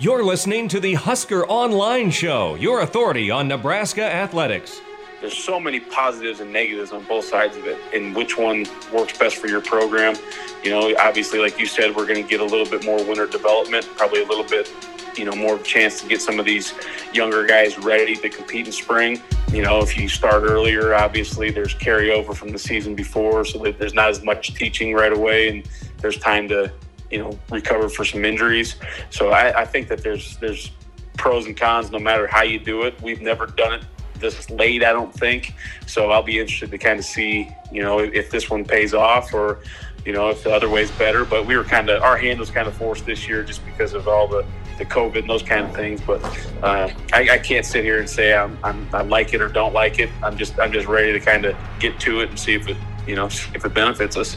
You're listening to the Husker Online Show, your authority on Nebraska athletics. There's so many positives and negatives on both sides of it, and which one works best for your program. You know, obviously, like you said, we're going to get a little bit more winter development, probably a little bit, you know, more chance to get some of these younger guys ready to compete in spring. You know, if you start earlier, obviously there's carryover from the season before, so that there's not as much teaching right away, and there's time to you know recover for some injuries. So I, I think that there's there's pros and cons no matter how you do it. We've never done it this late, I don't think. So I'll be interested to kind of see, you know, if this one pays off or, you know, if the other way's better. But we were kind of, our hand was kind of forced this year just because of all the, the COVID and those kind of things. But uh, I, I, can't sit here and say I'm, I'm, I like it or don't like it. I'm just, I'm just ready to kind of get to it and see if it, you know, if it benefits us.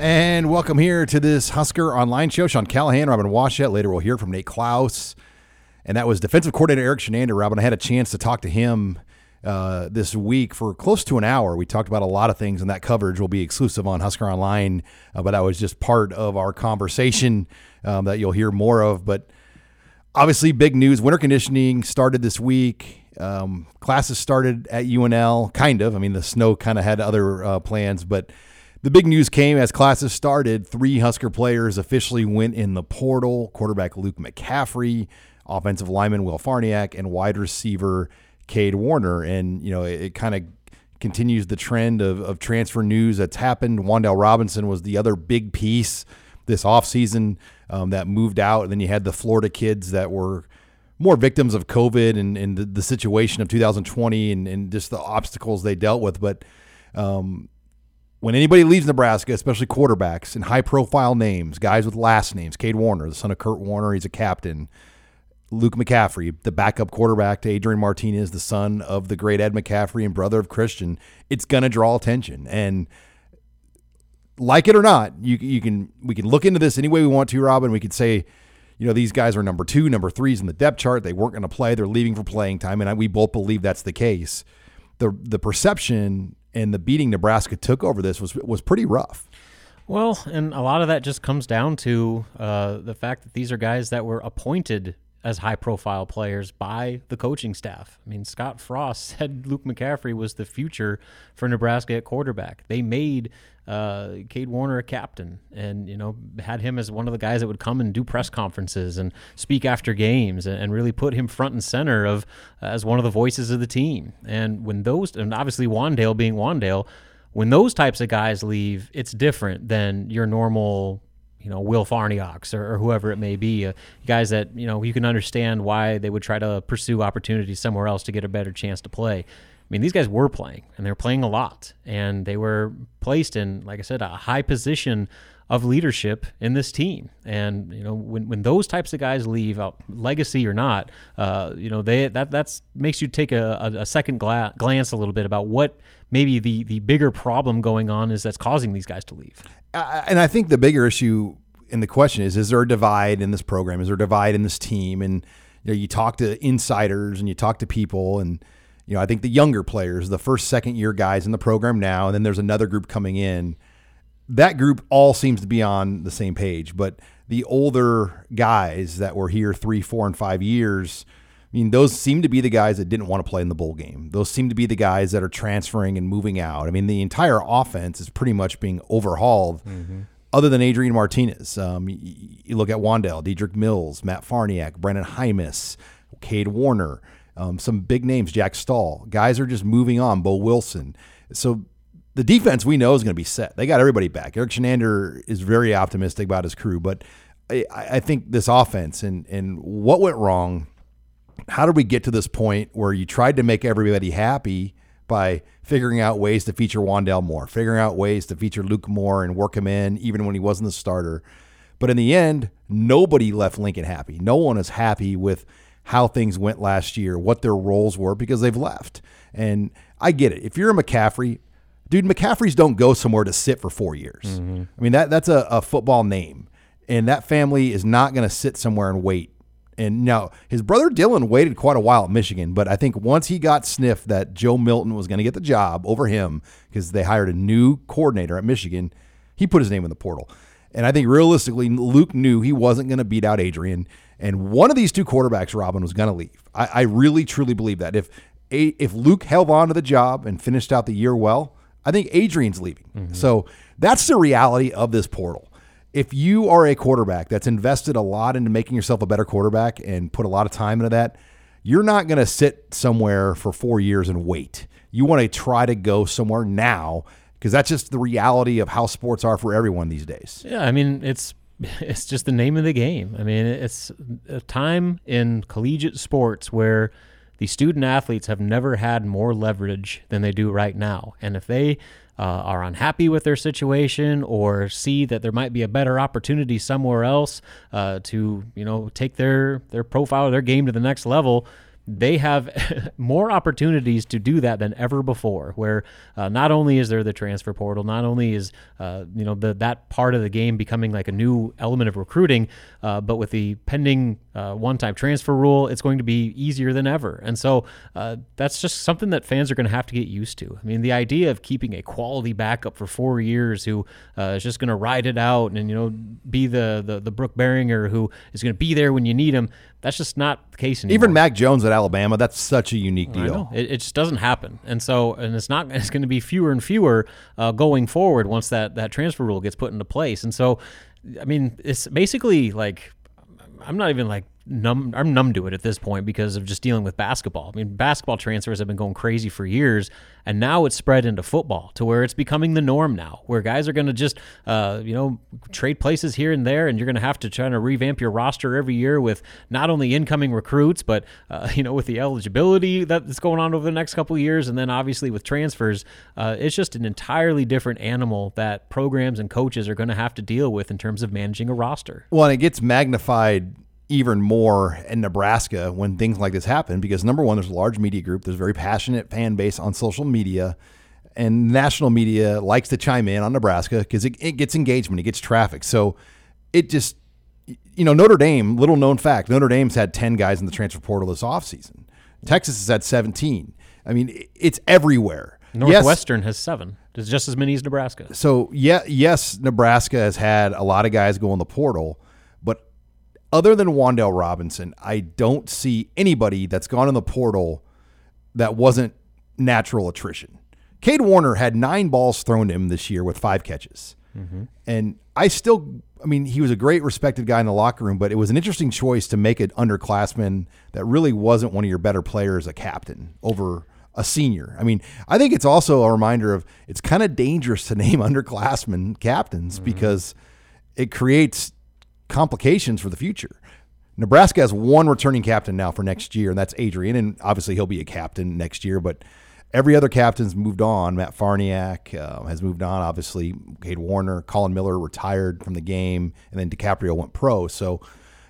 And welcome here to this Husker Online Show. Sean Callahan, Robin Washut. Later, we'll hear from Nate Klaus. And that was defensive coordinator Erik Chinander. Robin, I had a chance to talk to him uh, this week for close to an hour. We talked about a lot of things, and that coverage will be exclusive on Husker Online. Uh, but that was just part of our conversation um, that you'll hear more of. But obviously, big news winter conditioning started this week. Um, classes started at UNL, kind of. I mean, the snow kind of had other uh, plans, but the big news came as classes started. Three Husker players officially went in the portal quarterback Luke McCaffrey, offensive lineman Will Farniok, and wide receiver Kade Warner. And, you know, it, it kind of continues the trend of, of transfer news that's happened. Wan'Dale Robinson was the other big piece this offseason um, that moved out. And then you had the Florida kids that were more victims of COVID and, and the, the situation of 2020 and, and just the obstacles they dealt with. But, um, when anybody leaves Nebraska, especially quarterbacks and high profile names, guys with last names, Kade Warner, the son of Kurt Warner, he's a captain. Luke McCaffrey, the backup quarterback to Adrian Martinez, the son of the great Ed McCaffrey and brother of Christian, it's going to draw attention. And like it or not, you you can we can look into this any way we want to, Robin. We could say, you know, these guys are number two, number threes in the depth chart. They weren't going to play. They're leaving for playing time, and I, we both believe that's the case. The the perception and the beating Nebraska took over this was was pretty rough. Well, and a lot of that just comes down to uh, the fact that these are guys that were appointed as high profile players by the coaching staff. I mean, Scott Frost said Luke McCaffrey was the future for Nebraska at quarterback. They made uh, Kade Warner a captain and, you know, had him as one of the guys that would come and do press conferences and speak after games and, and really put him front and center of uh, as one of the voices of the team. And when those, and obviously Wan'Dale being Wan'Dale, when those types of guys leave, it's different than your normal you know Will Farniok or, or, whoever it may be, uh, guys that you know you can understand why they would try to pursue opportunities somewhere else to get a better chance to play. I mean, these guys were playing and they're playing a lot, and they were placed in, like I said, a high position of leadership in this team. And you know, when, when those types of guys leave, uh, legacy or not, uh, you know, they that that's makes you take a, a, a second gla- glance a little bit about what maybe the the bigger problem going on is that's causing these guys to leave. Uh, and I think the bigger issue in the question is: Is there a divide in this program? Is there a divide in this team? And you know, you talk to insiders and you talk to people, and you know, I think the younger players, the first, second year guys in the program now, and then there's another group coming in. That group all seems to be on the same page, but the older guys that were here three, four, and five years I mean, those seem to be the guys that didn't want to play in the bowl game. Those seem to be the guys that are transferring and moving out. I mean, the entire offense is pretty much being overhauled, mm-hmm. other than Adrian Martinez. Um, you, you, look at Wan'Dale, Dedrick Mills, Matt Farniok, Brenden Jaimes, Kade Warner, um, some big names, Jack Stoll. Guys are just moving on, Bo Wilson. So the defense we know is going to be set. They got everybody back. Erik Chinander is very optimistic about his crew, but I, I think this offense and, and what went wrong – how did we get to this point where you tried to make everybody happy by figuring out ways to feature Wan'Dale more, figuring out ways to feature Luke more and work him in even when he wasn't the starter. But in the end, nobody left Lincoln happy. No one is happy with how things went last year, what their roles were because they've left. And I get it. If you're a McCaffrey, dude, McCaffreys don't go somewhere to sit for four years. Mm-hmm. I mean, that that's a, a football name. And that family is not going to sit somewhere and wait and now his brother Dylan waited quite a while at Michigan, but I think once he got sniffed that Joe Milton was going to get the job over him because they hired a new coordinator at Michigan, he put his name in the portal. And I think realistically, Luke knew he wasn't going to beat out Adrian. And one of these two quarterbacks, Robin, was going to leave. I, I, really, truly believe that. If if Luke held on to the job and finished out the year well, I think Adrian's leaving. Mm-hmm. So that's the reality of this portal. If you are a quarterback that's invested a lot into making yourself a better quarterback and put a lot of time into that, you're not going to sit somewhere for four years and wait. You want to try to go somewhere now because that's just the reality of how sports are for everyone these days. Yeah, I mean it's it's just the name of the game. I mean it's a time in collegiate sports where the student athletes have never had more leverage than they do right now, and if they uh, are unhappy with their situation or see that there might be a better opportunity somewhere else uh, to you know take their their profile their game to the next level they have more opportunities to do that than ever before. Where uh, not only is there the transfer portal, not only is uh, you know the, that part of the game becoming like a new element of recruiting, uh, but with the pending uh, one-time transfer rule, it's going to be easier than ever. And so uh, that's just something that fans are going to have to get used to. I mean, the idea of keeping a quality backup for four years who uh, is just going to ride it out and you know be the the, the Brook Berringer who is going to be there when you need him that's just not the case anymore. Even Mac Jones at Alabama, that's such a unique deal. It, it, just doesn't happen, and so and it's not. It's going to be fewer and fewer uh, going forward once that that transfer rule gets put into place. And so, I mean, it's basically like I'm not even like numb. I'm numb to it at this point because of just dealing with basketball. I mean, basketball transfers have been going crazy for years, and now it's spread into football to where it's becoming the norm now, where guys are going to just, uh, you know, trade places here and there, and you're going to have to try to revamp your roster every year with not only incoming recruits, but uh, you know, with the eligibility that's going on over the next couple of years, and then obviously with transfers, uh, it's just an entirely different animal that programs and coaches are going to have to deal with in terms of managing a roster. Well, and it gets magnified even more in Nebraska when things like this happen because number one, there's a large media group, there's a very passionate fan base on social media, and national media likes to chime in on Nebraska because it, it gets engagement, it gets traffic. So it just, you know, Notre Dame, little known fact, Notre Dame's had 10 guys in the transfer portal this offseason. Texas has had 17. I mean, it's everywhere. Northwestern yes, has seven. It's just as many as Nebraska. So yeah, yes, Nebraska has had a lot of guys go in the portal, other than Wan'Dale Robinson, I don't see anybody that's gone in the portal that wasn't natural attrition. Kade Warner had nine balls thrown to him this year with five catches. Mm-hmm. And I still, I mean, he was a great respected guy in the locker room, but it was an interesting choice to make an underclassman that really wasn't one of your better players a captain over a senior. I mean, I think it's also a reminder of it's kind of dangerous to name underclassmen captains mm-hmm. because it creates complications for the future. Nebraska has one returning captain now for next year, and that's Adrian, and obviously he'll be a captain next year. But every other captain's moved on. Matt Farniok uh, has moved on. Obviously, Kade Warner, Collin Miller retired from the game, and then DiCaprio went pro. So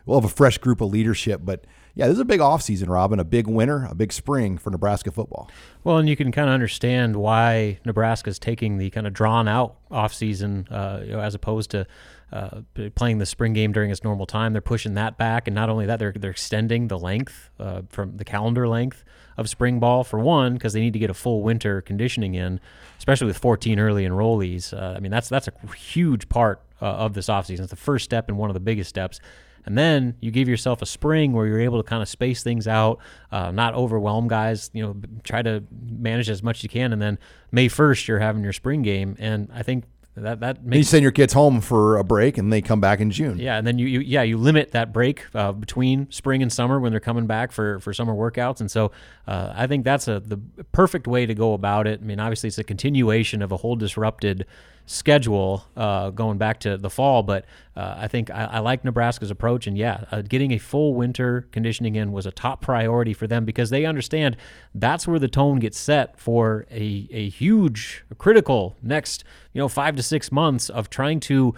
we'll have a fresh group of leadership. But yeah, this is a big offseason, Robin, a big winter, a big spring for Nebraska football. Well, and you can kind of understand why Nebraska is taking the kind of drawn out offseason uh, you know, as opposed to uh, playing the spring game during its normal time. They're pushing that back, and not only that, they're they're extending the length uh, from the calendar length of spring ball for one because they need to get a full winter conditioning in, especially with 14 early enrollees. Uh, I mean, that's that's a huge part uh, of this offseason. It's the first step and one of the biggest steps. And then you give yourself a spring where you're able to kind of space things out, uh, not overwhelm guys. You know, try to manage as much as you can. And then May 1st, you're having your spring game. And I think that that makes, you send your kids home for a break and they come back in June. Yeah, and then you, you yeah you limit that break uh, between spring and summer when they're coming back for for summer workouts, and so uh, I think that's a the perfect way to go about it. I mean, obviously it's a continuation of a whole disrupted schedule uh, going back to the fall. But uh, I think I, I, like Nebraska's approach, and yeah, uh, getting a full winter conditioning in was a top priority for them because they understand that's where the tone gets set for a a huge, critical next you know five to six months of trying to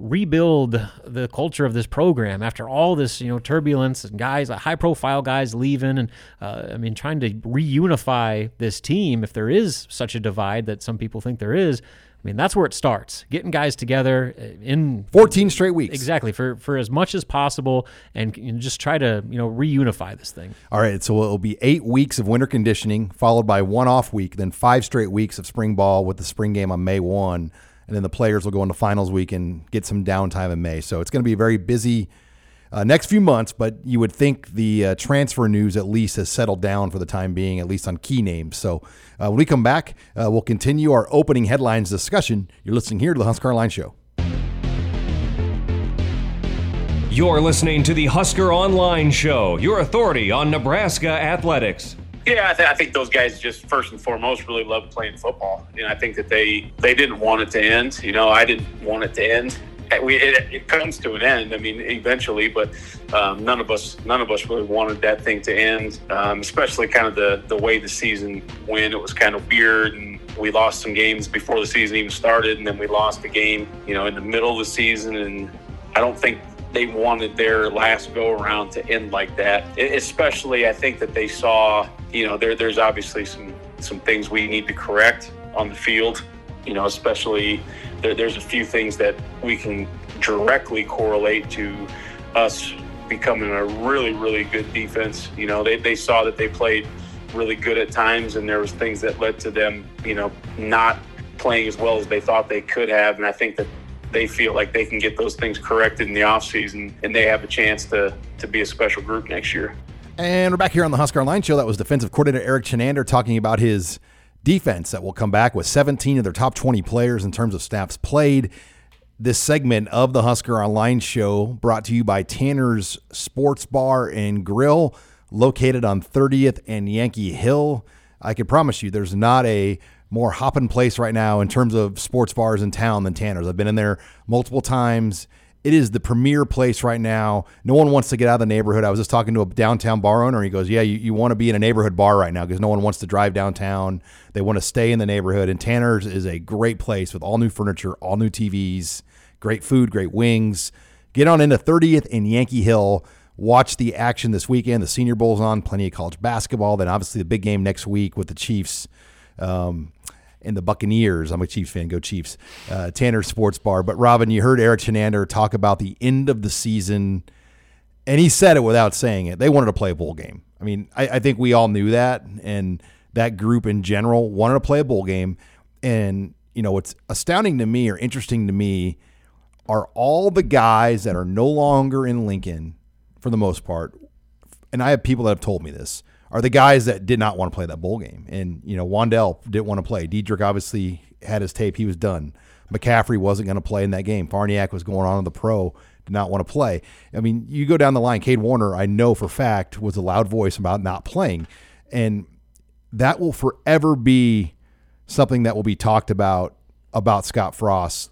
rebuild the culture of this program after all this you know turbulence and guys high profile guys leaving and uh, i mean trying to reunify this team if there is such a divide that some people think there is I mean, that's where it starts. Getting guys together uh, in 14 straight weeks. Exactly. For for as much as possible and, and just try to, you know, reunify this thing. All right, so it'll be 8 weeks of winter conditioning followed by one off week, then 5 straight weeks of spring ball with the spring game on May 1. and then the players will go into finals week and get some downtime in May. So it's going to be a very busy uh, next few months, but you would think the uh, transfer news at least has settled down for the time being, at least on key names. So uh, when we come back, uh, we'll continue our opening headlines discussion. You're listening here to the Husker Online Show. You're listening to the Husker Online Show, your authority on Nebraska athletics. Yeah, I, th- I, think those guys just first and foremost really love playing football, and I think that they they didn't want it to end. You know, I didn't want it to end. We, it, it comes to an end. I mean, eventually, but um, none of us none of us really wanted that thing to end. Um, especially kind of the the way the season went. It was kind of weird, and we lost some games before the season even started, and then we lost a game, you know, in the middle of the season, and I don't think they wanted their last go around to end like that. Especially, I think that they saw, you know, there, there's obviously some some things we need to correct on the field. You know, especially there, there's a few things that we can directly correlate to us becoming a really, really good defense. You know, they, they saw that they played really good at times, and there was things that led to them, you know, not playing as well as they thought they could have. And I think that they feel like they can get those things corrected in the offseason and they have a chance to, to be a special group next year. And we're back here on the Husker Online Show. That was defensive coordinator Erik Chinander talking about his defense that will come back with 17 of their top 20 players in terms of snaps played. This segment of the Husker Online Show brought to you by Tanner's Sports Bar and Grill, located on 30th and Yankee Hill. I can promise you there's not a more hopping place right now in terms of sports bars in town than Tanner's. I've been in there multiple times. It is the premier place right now. No one wants to get out of the neighborhood. I was just talking to a downtown bar owner. He goes, Yeah, you, you want to be in a neighborhood bar right now because no one wants to drive downtown. They want to stay in the neighborhood. And Tanner's is a great place with all new furniture, all new TVs, great food, great wings. Get on into 30th and Yankee Hill. Watch the action this weekend. The Senior Bowl's on, plenty of college basketball. Then obviously the big game next week with the Chiefs. Um, and the Buccaneers. I'm a Chiefs fan. Go Chiefs. Uh, Tanner Sports Bar. But Robin, you heard Erik Chinander talk about the end of the season, and he said it without saying it. They wanted to play a bowl game. I mean, I, I think we all knew that, and that group in general wanted to play a bowl game. And you know, what's astounding to me or interesting to me are all the guys that are no longer in Lincoln, for the most part. And I have people that have told me this are the guys that did not want to play that bowl game. And, you know, Wan'Dale didn't want to play. Dedrick obviously had his tape. He was done. McCaffrey wasn't going to play in that game. Farniok was going on the pro, did not want to play. I mean, you go down the line, Kade Warner, I know for fact, was a loud voice about not playing. And that will forever be something that will be talked about about Scott Frost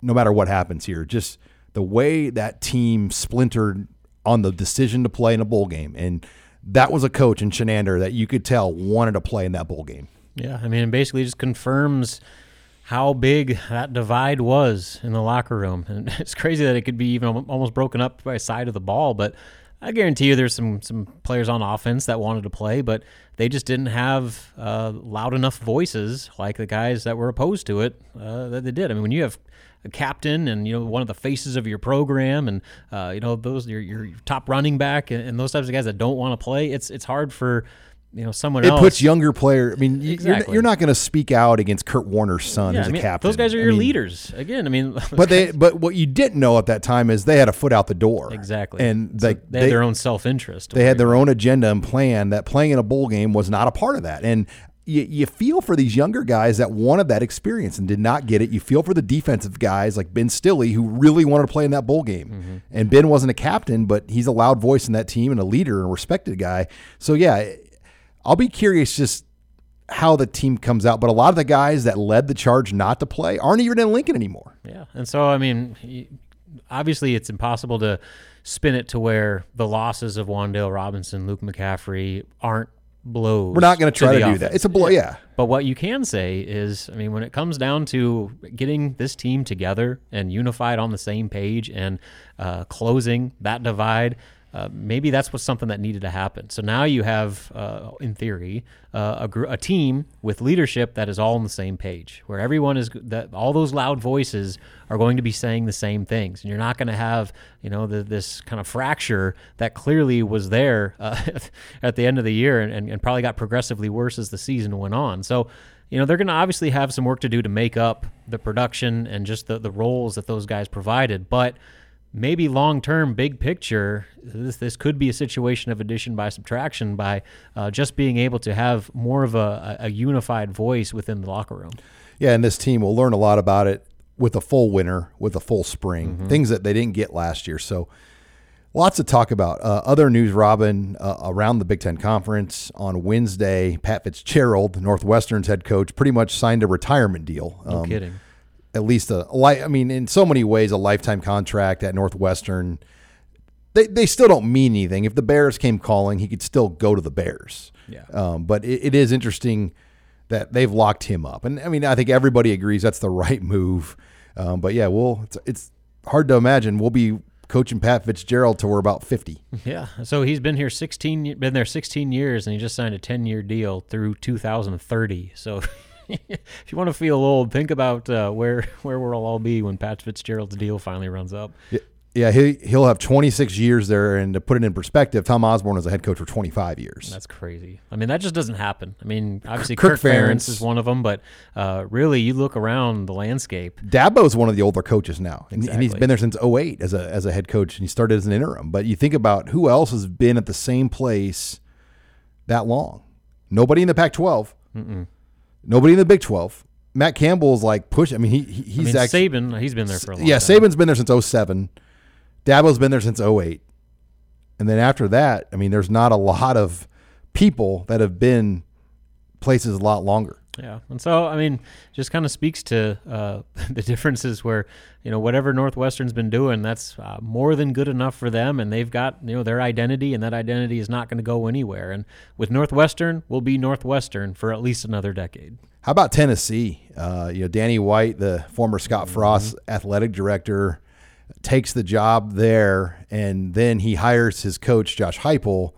no matter what happens here. Just the way that team splintered on the decision to play in a bowl game. And that was a coach in Chinander that you could tell wanted to play in that bowl game. Yeah, I mean, it basically just confirms how big that divide was in the locker room, and it's crazy that it could be even almost broken up by side of the ball. But I guarantee you, there's some some players on offense that wanted to play, but they just didn't have uh, loud enough voices like the guys that were opposed to it uh, that they did. I mean, when you have a captain and you know one of the faces of your program and uh, you know those your, your top running back and, and, those types of guys that don't want to play it's it's hard for you know someone it else. puts younger player i mean exactly. you're, you're not going to speak out against kurt warner's son yeah, as a I mean, captain those guys are your I mean, leaders again i mean but they but what you didn't know at that time is they had a foot out the door exactly and so they, they, had their own self-interest they had their own agenda and plan that playing in a bowl game was not a part of that and you, you feel for these younger guys that wanted that experience and did not get it. You feel for the defensive guys like Ben Stille who really wanted to play in that bowl game. Mm-hmm. And Ben wasn't a captain, but he's a loud voice in that team and a leader and a respected guy. So yeah, I'll be curious just how the team comes out. But a lot of the guys that led the charge not to play aren't even in Lincoln anymore. Yeah, and so I mean, obviously it's impossible to spin it to where the losses of Wan'Dale Robinson, Luke McCaffrey aren't blows. We're not going to try to, do offense. that. It's a blow, yeah. But what you can say is, I mean, when it comes down to getting this team together and unified on the same page and uh, closing that divide, uh, maybe that's what something that needed to happen. So now you have, uh, in theory, uh, a, gr- a, team with leadership that is all on the same page, where everyone is that all those loud voices are going to be saying the same things, and you're not going to have you know the, this kind of fracture that clearly was there uh, at the end of the year, and, and, and probably got progressively worse as the season went on. So you know, they're going to obviously have some work to do to make up the production and just the, the roles that those guys provided. But maybe long term, big picture, this, this could be a situation of addition by subtraction by uh, just being able to have more of a, a unified voice within the locker room. Yeah, and this team will learn a lot about it with a full winter, with a full spring, Mm-hmm. things that they didn't get last year. So lots to talk about. Uh, other news, Robin, uh, around the Big Ten Conference on Wednesday, Pat Fitzgerald, Northwestern's head coach, pretty much signed a retirement deal. No Um, kidding. At least a, life. I mean, in so many ways, a lifetime contract at Northwestern. They, they still don't mean anything. If the Bears came calling, he could still go to the Bears. Yeah. Um, but it, it is interesting that they've locked him up, and I mean, I think everybody agrees that's the right move. Um, but yeah, well, it's, it's hard to imagine we'll be coaching Pat Fitzgerald till we're about fifty. Yeah. So he's been here 16, been there 16 years, and he just signed a 10 year deal through 2030. So if you want to feel old, think about uh, where where we'll all be when Pat Fitzgerald's deal finally runs up. Yeah, Yeah, he he'll have twenty six years there, and to put it in perspective, Tom Osborne was a head coach for twenty five years. That's crazy. I mean, that just doesn't happen. I mean, obviously Kirk Kirk, Ferentz is one of them, but uh, really, you look around the landscape. Dabo's one of the older coaches now, and, and he's Exactly. been there since 08 as a as a head coach, and he started as an interim. But you think about who else has been at the same place that long? Nobody in the Pac-12. Nobody in the Big 12. Matt Campbell's like push. I mean, he, he I he's mean, actually Saban, he's been there for a long yeah. time. Saban's been there since 07. Dabo's been there since 08. and then after that, I mean, there's not a lot of people that have been places a lot longer. Yeah, and so I mean, just kind of speaks to uh, the differences where you know whatever Northwestern's been doing, that's uh, more than good enough for them, and they've got you know their identity, and that identity is not going to go anywhere. And with Northwestern, we'll be Northwestern for at least another decade. How about Tennessee? Uh, you know, Danny White, the former Scott Frost athletic director, takes the job there, and then he hires his coach Josh Heupel,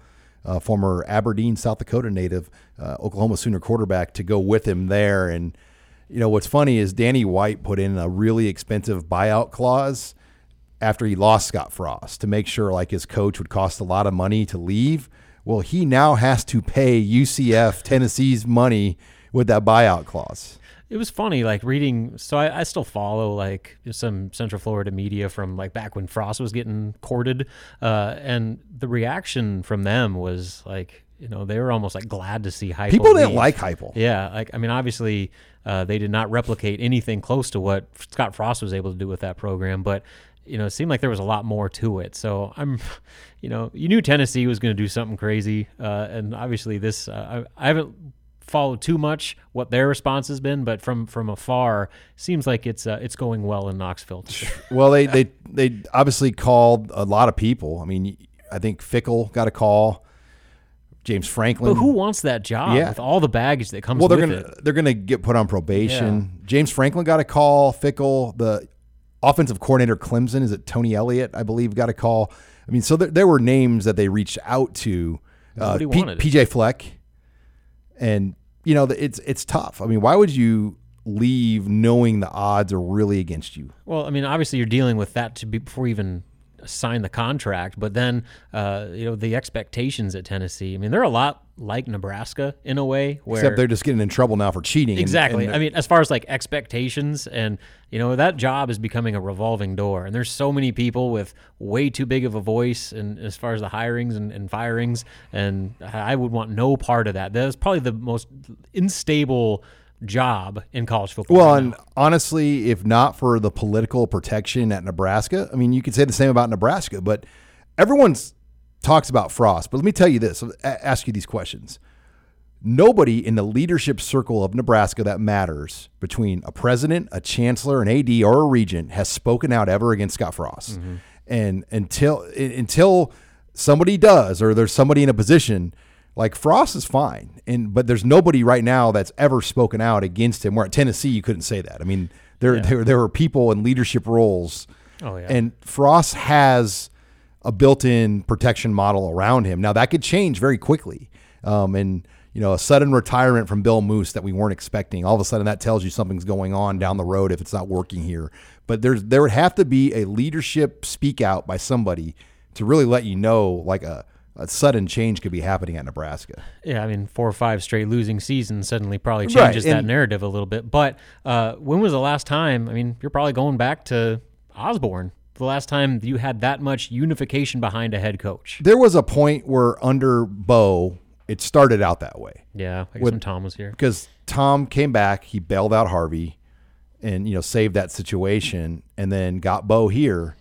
uh, former Aberdeen, South Dakota native, uh, Oklahoma Sooner quarterback, to go with him there. And you know what's funny is Danny White put in a really expensive buyout clause after he lost Scott Frost to make sure like his coach would cost a lot of money to leave. Well, he now has to pay UCF Tennessee's money with that buyout clause. It was funny, like reading. So I, I still follow like some Central Florida media from like back when Frost was getting courted, uh, and the reaction from them was like, you know, they were almost like glad to see Heupel. People didn't leave. like Heupel. Yeah, like I mean, obviously, uh, they did not replicate anything close to what Scott Frost was able to do with that program, but you know, it seemed like there was a lot more to it. So I'm, you know, you knew Tennessee was going to do something crazy, uh, and obviously this, uh, I, I haven't followed too much what their response has been, but from from afar, seems like it's uh, it's going well in Knoxville. Well, they they they obviously called a lot of people. I mean, I think Fickell got a call. James Franklin. But who wants that job Yeah. with all the baggage that comes Well, they're with gonna it? they're gonna get put on probation. James Franklin got a call. Fickell, the offensive coordinator Clemson, is it Tony Elliott? I believe got a call. I mean, so there, there were names that they reached out to. Uh, P- PJ Fleck, and you know it's it's tough. I mean, why would you leave knowing the odds are really against you? Well, I mean, obviously you're dealing with that to be before even sign the contract, but then uh, you know the expectations at Tennessee. I mean, they're a lot like Nebraska in a way, where Except they're just getting in trouble now for cheating. and- exactly. and- I mean, as far as like expectations, and you know that job is becoming a revolving door, and there's so many people with way too big of a voice, and as far as the hirings and, and firings, and I would want no part of that. That's probably the most unstable job in college football. Well, right and honestly, if not for the political protection at Nebraska, I mean, you could say the same about Nebraska, but everyone's talks about Frost. But let me tell you this: I'll ask you these questions. Nobody in the leadership circle of Nebraska that matters between a president, a chancellor, an AD, or a regent has spoken out ever against Scott Frost. Mm-hmm. And until until somebody does, or there's somebody in a position like Frost is fine, and but there's nobody right now that's ever spoken out against him. Where at Tennessee, you couldn't say that. I mean, there there, there were people in leadership roles, Oh, yeah. and Frost has a built-in protection model around him. Now that could change very quickly, um, and you know, a sudden retirement from Bill Moos that we weren't expecting. All of a sudden, that tells you something's going on down the road if it's not working here. But there's there would have to be a leadership speak out by somebody to really let you know, like a a sudden change could be happening at Nebraska. Yeah, I mean, four or five straight losing seasons suddenly probably changes Right, that narrative a little bit. But uh, when was the last time? I mean, you're probably going back to Osborne. The last time you had that much unification behind a head coach. There was a point where under Bo, it started out that way Yeah, I guess With- when Tom was here. because Tom came back, he bailed out Harvey, and you know saved that situation, and then got Bo here,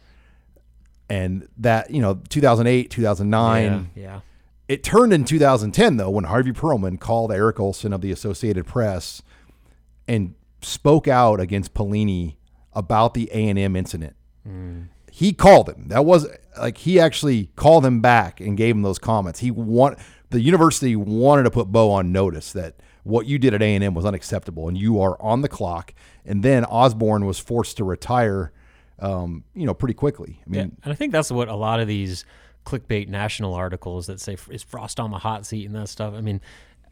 and that you know 2008, 2009. Yeah, yeah. It turned in 2010 though when Harvey Perlman called Eric Olson of the Associated Press and spoke out against Pelini about the A and M incident. Hmm. He called him. That was like he actually called him back and gave him those comments. He want the university wanted to put Bo on notice that what you did at A and M was unacceptable, and you are on the clock. And then Osborne was forced to retire, um, you know, pretty quickly. I mean, Yeah, and I think that's what a lot of these clickbait national articles that say is Frost on the hot seat and that stuff. I mean,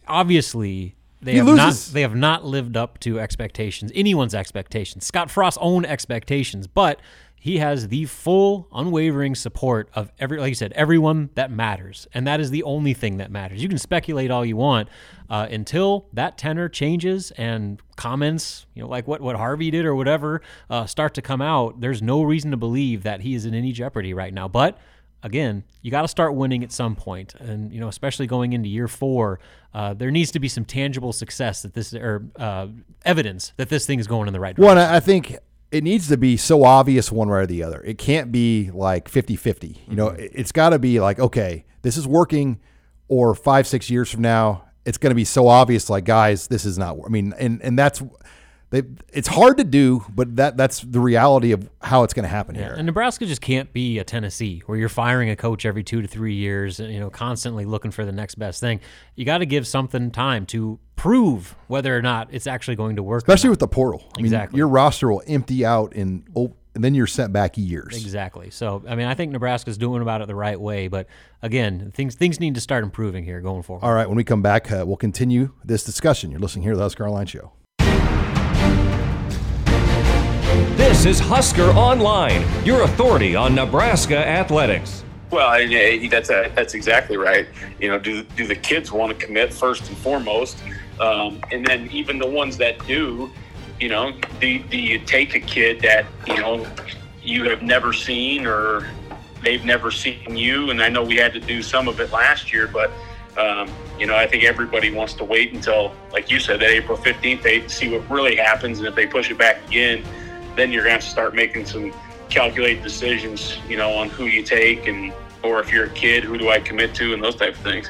obviously they He have loses. not they have not lived up to expectations, anyone's expectations. Scott Frost's own expectations, but he has the full unwavering support of every like you said everyone that matters. And that is the only thing that matters. You can speculate all you want uh, until that tenor changes and comments you know like what what harvey did or whatever uh, start to come out there's no reason to believe that he is in any jeopardy right now. But again, you got to start winning at some point, and you know, especially going into year four, uh, there needs to be some tangible success that this or uh, evidence that this thing is going in the right direction. One, I think it needs to be so obvious one way or the other. It can't be like 50 50. You know, it- it's got to be like, okay, this is working, or five, six years from now, it's going to be so obvious, like, guys, this is not, I mean, and, and that's, they, it's hard to do, but that that's the reality of how it's going to happen here. And Nebraska just can't be a Tennessee where you're firing a coach every two to three years, and, you know, constantly looking for the next best thing. You got to give something time to prove whether or not it's actually going to work. Especially with the portal. I mean, Exactly. your roster will empty out in, oh, and then you're sent back years. Exactly. So, I mean, I think Nebraska's doing about it the right way, but again, things things need to start improving here going forward. All right, when we come back, uh, we'll continue this discussion. You're listening here to the Husker Online Show. This is Husker Online, your authority on Nebraska athletics. Well, and, uh, that's a, that's exactly right. You know, do do the kids want to commit first and foremost, um, and then even the ones that do, you know, do, do you take a kid that you know you have never seen or they've never seen you? And I know we had to do some of it last year, but um, you know, I think everybody wants to wait until, like you said, that April fifteenth, they see what really happens, and if they push it back again, then you're going to start making some calculated decisions, you know, on who you take and or if you're a kid, who do I commit to and those type of things.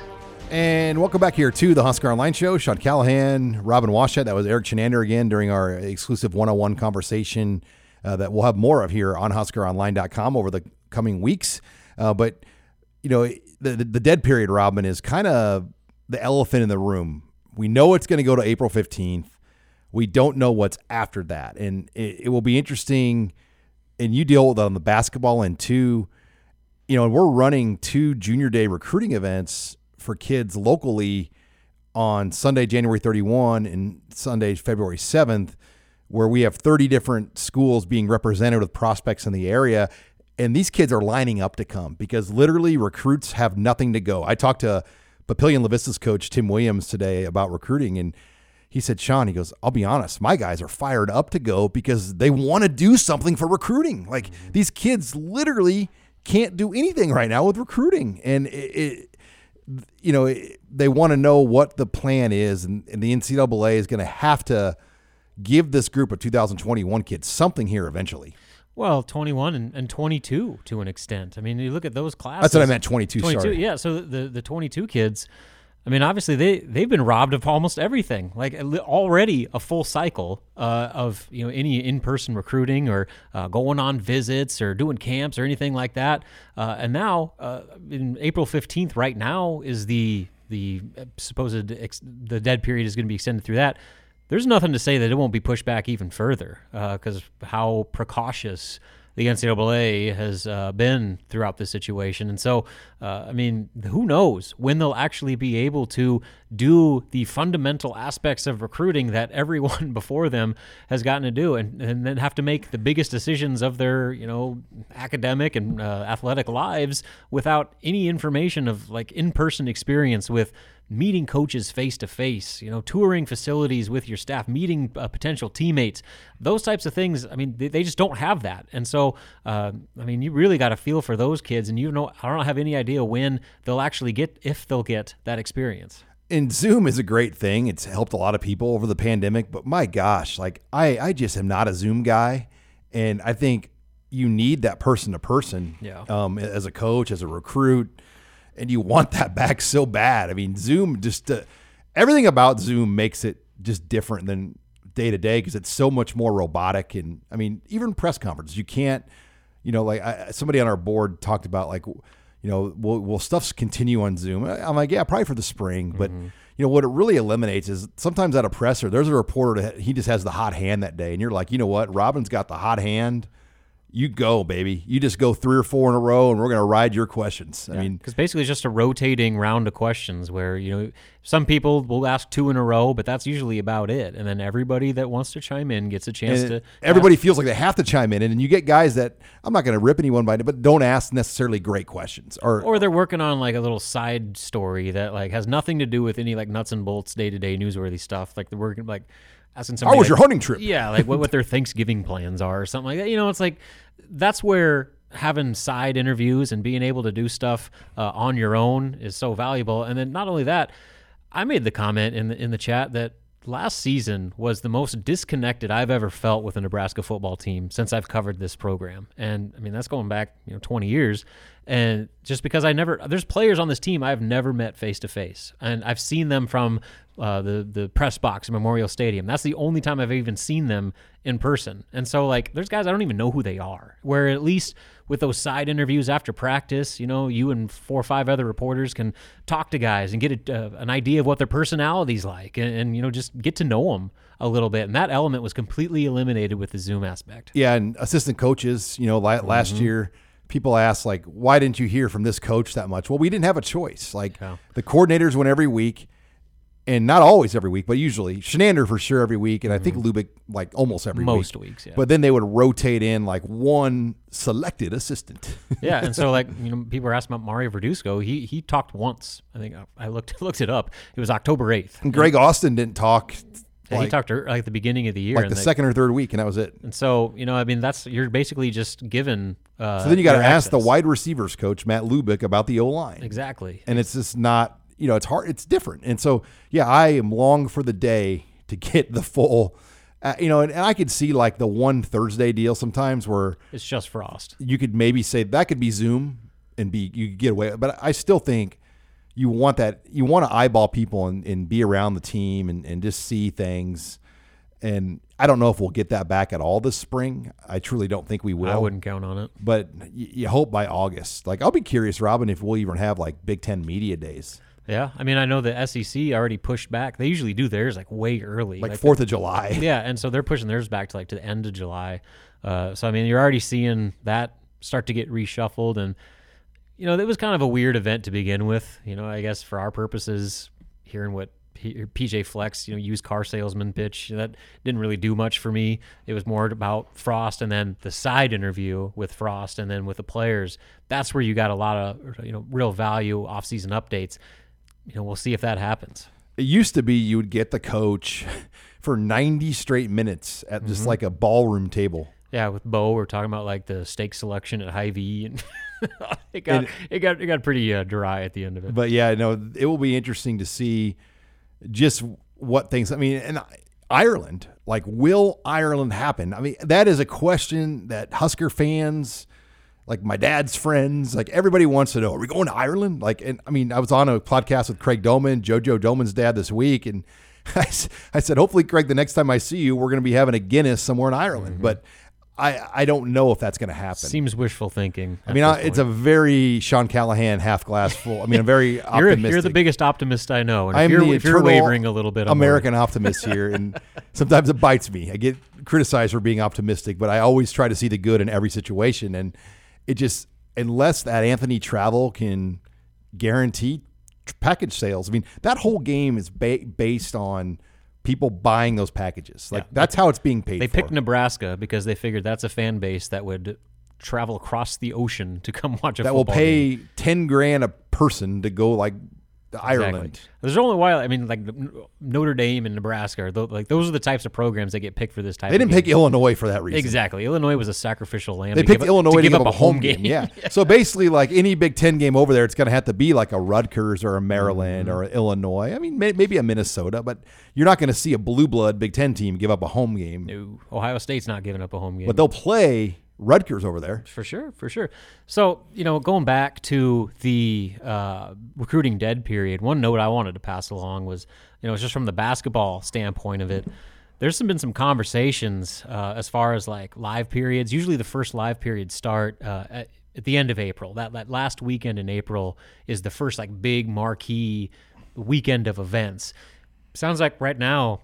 And welcome back here to the Husker Online Show. Sean Callahan, Robin Washut. That was Erik Chinander again during our exclusive one on one conversation uh, that we'll have more of here on HuskerOnline.com over the coming weeks. Uh, but, you know, the, the, the dead period, Robin, is kind of the elephant in the room. We know it's going to go to April 15th. We don't know what's after that. And it, it will be interesting. And you deal with on the basketball end too you know, and we're running two junior day recruiting events for kids locally on Sunday, January 31 and Sunday, February 7th, where we have 30 different schools being represented with prospects in the area. And these kids are lining up to come because literally recruits have nothing to go. I talked to Papillion La Vista's coach, Tim Williams, today about recruiting. And he said, Sean, he goes, I'll be honest, my guys are fired up to go because they want to do something for recruiting. Like these kids literally can't do anything right now with recruiting. And it, it you know, it, they want to know what the plan is. And, and the NCAA is going to have to give this group of 2021 kids something here eventually. Well, 21 and, and 22 to an extent. I mean, you look at those classes. That's what I meant, 22, 22 sorry. yeah. So the the 22 kids, I mean, obviously they they've been robbed of almost everything. Like already a full cycle uh, of you know any in person recruiting or uh, going on visits or doing camps or anything like that. Uh, and now uh, in April 15th, right now is the the supposed ex- the dead period is going to be extended through that. There's nothing to say that it won't be pushed back even further because how precautious the NCAA has uh, been throughout this situation. And so, uh, I mean, who knows when they'll actually be able to do the fundamental aspects of recruiting that everyone before them has gotten to do, and, and then have to make the biggest decisions of their, you know, academic and uh, athletic lives without any information of like in-person experience with meeting coaches face to face, you know, touring facilities with your staff, meeting uh, potential teammates, those types of things. I mean, they, they just don't have that. And so, uh, I mean, you really got to feel for those kids, and you know, I don't have any idea when they'll actually get, if they'll get that experience. And Zoom is a great thing. It's helped a lot of people over the pandemic, but my gosh, like I, I just am not a Zoom guy. And I think you need that person to person Yeah. um, as a coach, as a recruit, and you want that back so bad. I mean, Zoom just uh, everything about Zoom makes it just different than day to day because it's so much more robotic. And I mean, even press conferences, you can't, you know, like I, somebody on our board talked about like, you know, will, will stuff's continue on Zoom? I'm like, yeah, probably for the spring, but. You know what it really eliminates is sometimes at a presser, there's a reporter that he just has the hot hand that day, and you're like, you know what, Robin's got the hot hand you go, baby. You just go three or four in a row, and we're going to ride your questions. I mean, because basically it's just a rotating round of questions where you know some people will ask two in a row, but that's usually about it, and then everybody that wants to chime in gets a chance to. everybody feels like they have to chime in, and you get guys that I'm not going to rip anyone by it, but don't ask necessarily great questions. Or, or they're working on like a little side story that like has nothing to do with any like nuts and bolts day to day newsworthy stuff. Like they're working like asking somebody. how was like- your hunting trip? Yeah, like what, what their Thanksgiving plans are or something like that. You know, it's like that's where having side interviews and being able to do stuff uh, on your own is so valuable. And then not only that, I made the comment in the in the chat that last season was the most disconnected I've ever felt with a Nebraska football team since I've covered this program. And I mean that's going back, you know, 20 years. And just because I never there's players on this team I've never met face to face. And I've seen them from uh, the the press box at Memorial Stadium. That's the only time I've even seen them in person. And so like there's guys I don't even know who they are. Where at least with those side interviews after practice, you know, you and four or five other reporters can talk to guys and get a, uh, an idea of what their personality's like, and, and you know just get to know them a little bit. And that element was completely eliminated with the Zoom aspect. Yeah, and assistant coaches, you know, la- last Mm-hmm. year, people asked like, "Why didn't you hear from this coach that much?" Well, we didn't have a choice. Like Yeah. the coordinators went every week, and not always every week, but usually Chinander for sure every week, and I think Lubick like almost every Mm-hmm. Most week. weeks, yeah. But then they would rotate in like one selected assistant. yeah, and so like you know, people were asking about Mario Verduzco. He he talked once. I think I looked looked it up. It was October eighth. and Greg Austin didn't talk he like, talked er- like at the beginning of the year. like the they- second or third week, and that was it. And so you know, I mean, that's you're basically just given. Uh, So then you got to ask the wide receivers coach Matt Lubick about the O line. exactly. and it's just not you know it's hard it's different. And so yeah i am long for the day to get the full uh, you know and, and i could see like the one thursday deal sometimes where It's just Frost. you could maybe say that could be zoom and be you could get away but i still think you want that you want to eyeball people and, and be around the team and, and just see things. And i don't know if we'll get that back at all this spring. I truly don't think we will. I wouldn't count on it. but y- you hope by august. Like i'll be curious robin if we'll even have like big ten media days Yeah, I mean, I know the SEC already pushed back. They usually do theirs like way early, like Fourth of July. Yeah, and so they're pushing theirs back to like to the end of July. Uh, so I mean, you're already seeing that start to get reshuffled, and you know, it was kind of a weird event to begin with. You know, I guess for our purposes, hearing what P- PJ Fleck's, you know, used car salesman pitch that didn't really do much for me. It was more about Frost, and then the side interview with Frost, and then with the players. That's where you got a lot of you know real value off-season updates. You know, we'll see if that happens. It used to be you would get the coach for 90 straight minutes at Mm-hmm. just like a ballroom table. Yeah, with Bo, we're talking about like the steak selection at Hy-Vee, and it got And- it got it got pretty uh, dry at the end of it. But yeah, no, it will be interesting to see just what things. I mean, and Ireland, like, will Ireland happen? I mean, that is a question that Husker fans, like my dad's friends, like everybody wants to know. Are we going to Ireland? Like, and I mean, I was on a podcast with Craig Domann, JoJo Domann's dad, this week, and I said, hopefully, Craig, the next time I see you, we're going to be having a Guinness somewhere in Ireland. Mm-hmm. But I I don't know if that's going to happen. Seems wishful thinking. I mean, I, it's a very Sean Callahan half glass full. I mean, a very you're, optimistic. you're the biggest optimist I know. And I if you're, if you're wavering a little bit, I'm American worried. optimist here, and sometimes it bites me. I get criticized for being optimistic, but I always try to see the good in every situation, and it just unless that Anthony Travel can guarantee package sales. I mean, that whole game is ba- based on people buying those packages. Like that's how it's being paid. They for. picked Nebraska because they figured that's a fan base that would travel across the ocean to come watch a that will pay game. ten grand a person to go like Exactly. Ireland. There's only why I mean, like Notre Dame and Nebraska, are tho- like those are the types of programs that get picked for this type. They didn't pick Illinois for that reason. Exactly. Illinois was a sacrificial lamb. They to picked give up- Illinois to give up, a home game. game. Yeah. So basically, like any Big Ten game over there, it's going to have to be like a Rutgers or a Maryland Mm-hmm. or Illinois. I mean, may, maybe a Minnesota, but you're not going to see a blue blood Big Ten team give up a home game. No, Ohio State's not giving up a home game. But they'll play Rutgers over there. For sure, for sure. So, you know, going back to the uh, recruiting dead period, one note I wanted to pass along was, you know, it's just from the basketball standpoint of it. There's some, been some conversations uh, as far as like live periods. Usually, the first live periods start uh, at, at the end of April. That that last weekend in April is the first like big marquee weekend of events. Sounds like right now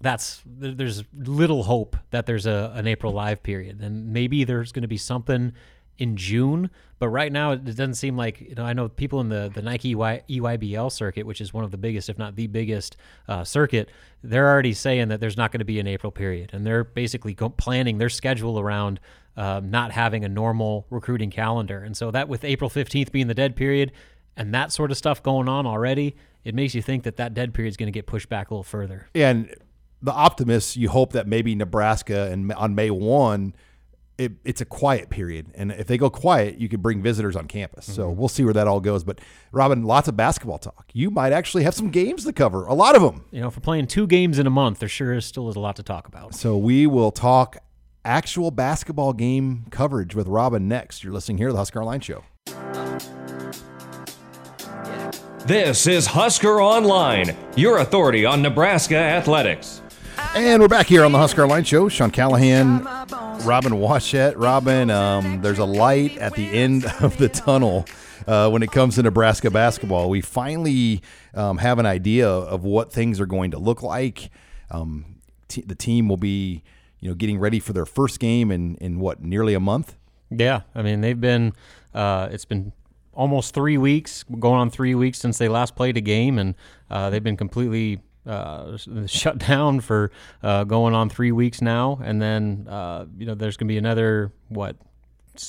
that's there's little hope that there's a an April live period, and maybe there's going to be something in June. But right now, it doesn't seem like you know. I know people in the the Nike EY, EYBL circuit, which is one of the biggest, if not the biggest, uh, circuit. They're already saying that there's not going to be an April period, and they're basically go- planning their schedule around um, not having a normal recruiting calendar. And so that with April 15th being the dead period, and that sort of stuff going on already, it makes you think that that dead period is going to get pushed back a little further. And the optimists, you hope that maybe Nebraska and on May 1, it, it's a quiet period. And if they go quiet, you could bring visitors on campus. So Mm-hmm. we'll see where that all goes. But Robin, lots of basketball talk. You might actually have some games to cover, a lot of them. You know, for playing two games in a month, there sure is still is a lot to talk about. So we will talk actual basketball game coverage with Robin next. You're listening here to the Husker Online Show. This is Husker Online, your authority on Nebraska athletics. And we're back here on the Husker Online Show. Sean Callahan, Robin Washut. Robin, um, there's a light at the end of the tunnel uh, when it comes to Nebraska basketball. We finally um, have an idea of what things are going to look like. Um, t- the team will be, you know, getting ready for their first game in, in what, nearly a month? Yeah, I mean they've been. Uh, it's been almost three weeks, going on three weeks since they last played a game, and uh, they've been completely uh, shut down for uh, going on three weeks now. And then uh, you know there's going to be another what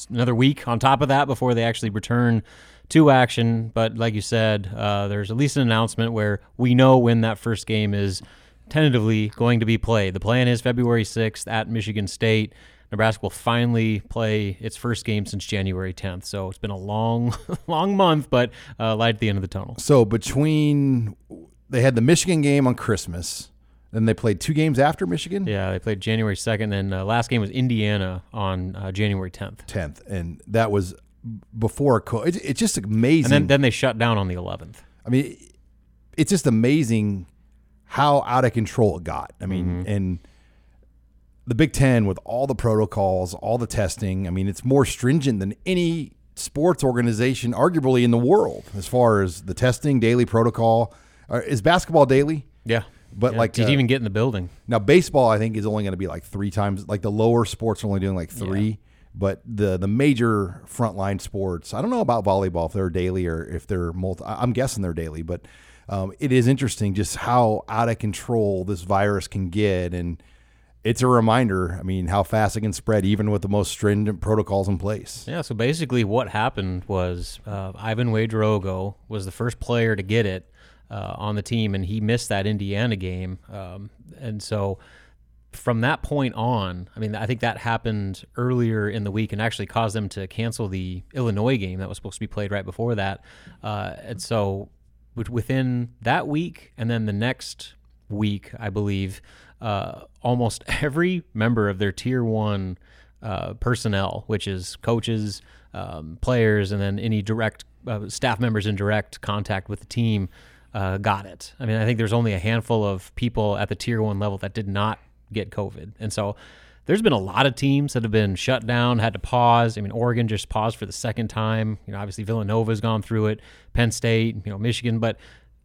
another week on top of that before they actually return to action. But like you said, uh, there's at least an announcement where we know when that first game is tentatively going to be played. The plan is February 6th at Michigan State. Nebraska will finally play its first game since January 10th. So it's been a long, long month, but uh, light at the end of the tunnel. So between, they had the Michigan game on Christmas, then they played two games after Michigan. Yeah, they played January 2nd, and uh, last game was Indiana on uh, January 10th. 10th, and that was before. Co- it's, it's just amazing. And then, then they shut down on the 11th. I mean, it's just amazing how out of control it got. I mean, and the Big Ten with all the protocols, all the testing. I mean, it's more stringent than any sports organization, arguably in the world, as far as the testing, daily protocol. Is basketball daily? Yeah. But Yeah, like, did uh, you even get in the building? Now, baseball, I think, is only going to be like three times. Like the lower sports are only doing like three, but the the major frontline sports, I don't know about volleyball if they're daily or if they're multi. I'm guessing they're daily, but um, it is interesting just how out of control this virus can get, and it's a reminder. I mean, how fast it can spread, even with the most stringent protocols in place. Yeah, so basically what happened was uh, Yvan Ouedraogo was the first player to get it uh, on the team, and he missed that Indiana game. Um, and so from that point on, I mean, I think that happened earlier in the week and actually caused them to cancel the Illinois game that was supposed to be played right before that. Uh, and so within that week and then the next week, I believe, uh, almost every member of their tier one uh, personnel, which is coaches, um, players, and then any direct uh, staff members in direct contact with the team, uh, got it. I mean, I think there's only a handful of people at the tier one level that did not get COVID, and so there's been a lot of teams that have been shut down, had to pause. I mean, Oregon just paused for the second time. You know, obviously Villanova's gone through it, Penn State, you know, Michigan, but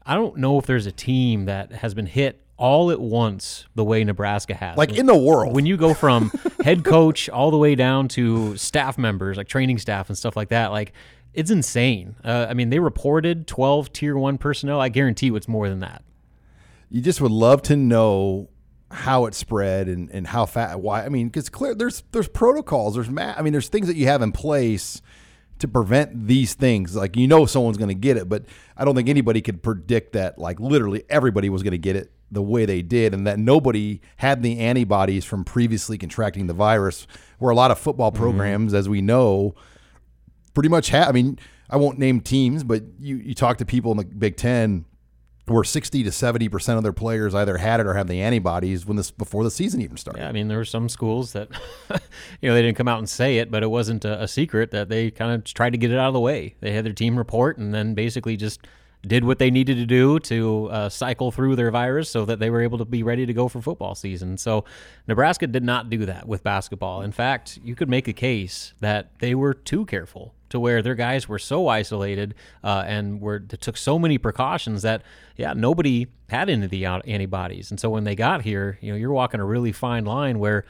I don't know if there's a team that has been hit all at once the way Nebraska has. Like in the world. When you go from head coach all the way down to staff members, like training staff and stuff like that, like it's insane. Uh, I mean, they reported 12 tier one personnel. I guarantee you it's more than that. You just would love to know how it spread and, and how fast, why. I mean, because clear there's there's protocols, there's ma- I mean, there's things that you have in place to prevent these things. Like you know someone's going to get it, but I don't think anybody could predict that like literally everybody was going to get it the way they did and that nobody had the antibodies from previously contracting the virus where a lot of football Mm-hmm. programs as we know pretty much have I mean I won't name teams but you you talk to people in the Big 10 where 60 to 70% of their players either had it or have the antibodies when this before the season even started. Yeah, I mean, there were some schools that, you know, they didn't come out and say it, but it wasn't a, a secret that they kind of tried to get it out of the way. They had their team report and then basically just did what they needed to do to uh, cycle through their virus so that they were able to be ready to go for football season. So Nebraska did not do that with basketball. In fact, you could make a case that they were too careful to where their guys were so isolated uh, and were took so many precautions that yeah nobody had any of the antibodies and so when they got here you know you're walking a really fine line where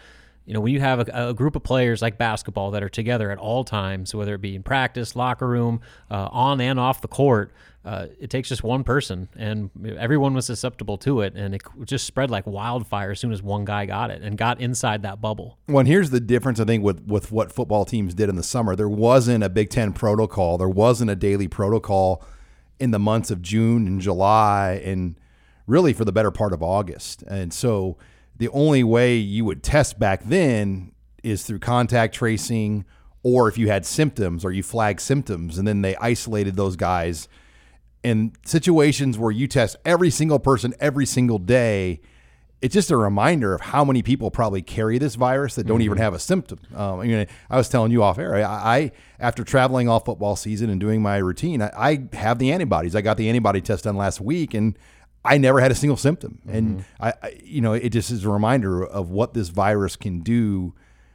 you know when you have a, a group of players like basketball that are together at all times whether it be in practice locker room uh, on and off the court uh, it takes just one person and everyone was susceptible to it and it just spread like wildfire as soon as one guy got it and got inside that bubble Well, and here's the difference, I think, with, with what football teams did in the summer. There wasn't a Big Ten protocol. There wasn't a daily protocol in the months of June and July and really for the better part of August. And so the only way you would test back then is through contact tracing or if you had symptoms or you flagged symptoms and then they isolated those guys in situations where you test every single person every single day, it's just a reminder of how many people probably carry this virus that don't even have a symptom. Um, I mean, I was telling you off air. I, I after traveling all football season and doing my routine, I, I have the antibodies. I got the antibody test done last week, and I never had a single symptom. And I, I, you know, it just is a reminder of what this virus can do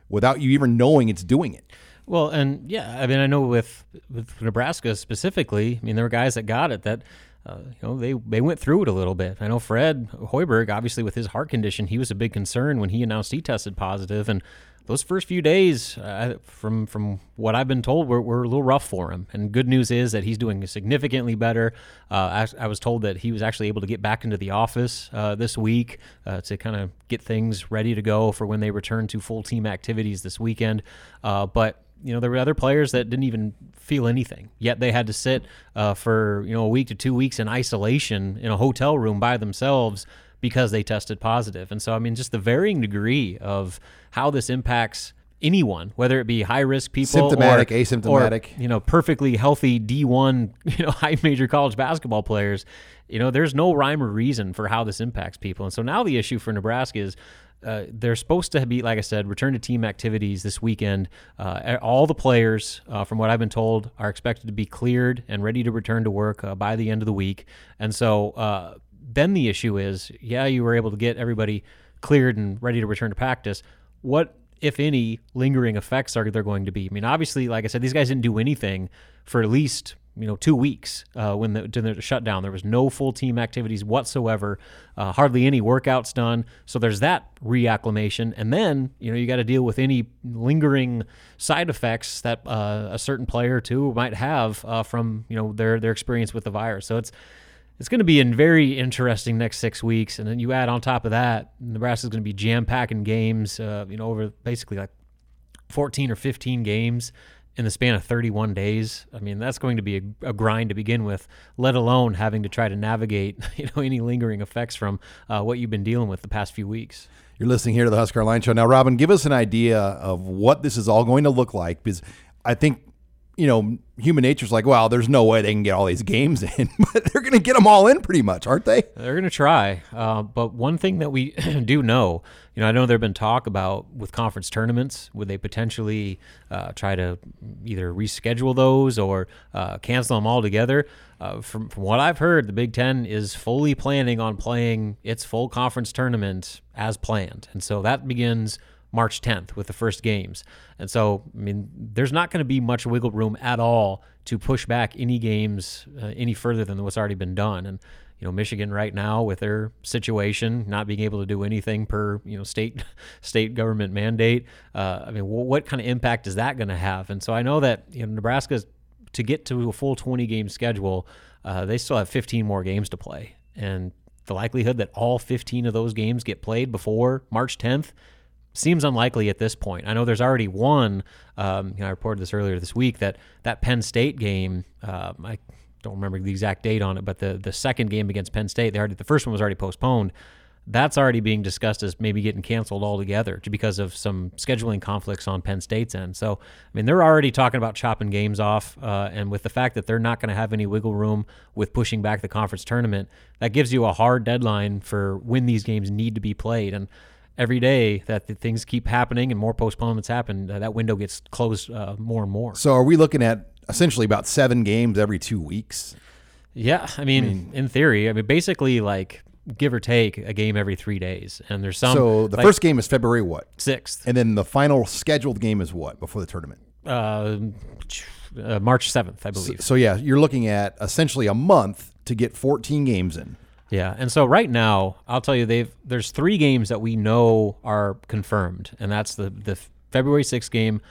without you even knowing it's doing it. Well, and yeah, I mean, I know with with Nebraska specifically, I mean, there were guys that got it that, uh, you know, they they went through it a little bit. I know Fred Hoiberg, obviously with his heart condition, he was a big concern when he announced he tested positive, and those first few days, uh, from from what I've been told, were, were a little rough for him. And good news is that he's doing significantly better. Uh, I, I was told that he was actually able to get back into the office uh, this week uh, to kind of get things ready to go for when they return to full team activities this weekend. Uh, but you know, there were other players that didn't even feel anything, yet they had to sit uh, for you know a week to two weeks in isolation in a hotel room by themselves because they tested positive. And so, I mean, just the varying degree of how this impacts anyone, whether it be high risk people, Symptomatic, or, asymptomatic. or, you know, perfectly healthy D1, you know, high major college basketball players. You know, there's no rhyme or reason for how this impacts people. And so now the issue for Nebraska is uh, they're supposed to be, like I said, return to team activities this weekend. Uh, all the players, uh, from what I've been told, are expected to be cleared and ready to return to work uh, by the end of the week. And so then the issue is, yeah, you were able to get everybody cleared and ready to return to practice. What, if any, lingering effects are there going to be? I mean, obviously, like I said, these guys didn't do anything for at least you know two weeks uh, when the, during the shutdown. There was no full team activities whatsoever, uh, hardly any workouts done. So there's that reacclimation, and then you know you got to deal with any lingering side effects that uh, a certain player or two might have uh, from you know their their experience with the virus. So it's it's going to be in very interesting next six weeks, and then you add on top of that, Nebraska's going to be jam packing games, uh, you know, over basically like 14 or 15 games in the span of 31 days. I mean, that's going to be a, a grind to begin with, let alone having to try to navigate, you know, any lingering effects from uh, what you've been dealing with the past few weeks. You're listening here to the Husker Online Show. Now, Robin, give us an idea of what this is all going to look like because I think, you know, human nature's like, well, there's no way they can get all these games in, but they're going to get them all in pretty much, aren't they? They're going to try. Uh, but one thing that we do know, you know, I know there have been talk about with conference tournaments, would they potentially uh, try to either reschedule those or uh, cancel them altogether? Uh, from, from what I've heard, the Big Ten is fully planning on playing its full conference tournament as planned. And so that begins March 10th with the first games. And so, I mean, there's not going to be much wiggle room at all to push back any games uh, any further than what's already been done. And you know, Michigan right now with their situation, not being able to do anything per you know state state government mandate. Uh, I mean, what kind of impact is that going to have? And so I know that you know Nebraska's to get to a full 20 game schedule, uh, they still have 15 more games to play, and the likelihood that all 15 of those games get played before March 10th seems unlikely at this point. I know there's already one. Um, you know, I reported this earlier this week that that Penn State game. Uh, I don't remember the exact date on it, but the the second game against Penn State, they already the first one was already postponed. That's already being discussed as maybe getting canceled altogether because of some scheduling conflicts on Penn State's end. So, I mean, they're already talking about chopping games off, uh, and with the fact that they're not going to have any wiggle room with pushing back the conference tournament, that gives you a hard deadline for when these games need to be played. And every day that things keep happening and more postponements happen, uh, that window gets closed uh, more and more. So, are we looking at essentially about seven games every two weeks. Yeah, I mean, I mean, in theory, I mean, basically, like give or take a game every three days, and there's some. So the like, first game is February what? Sixth, and then the final scheduled game is what before the tournament? Uh, uh March seventh, I believe. So, so yeah, you're looking at essentially a month to get 14 games in. Yeah, and so right now, I'll tell you, they've there's three games that we know are confirmed, and that's the the February sixth game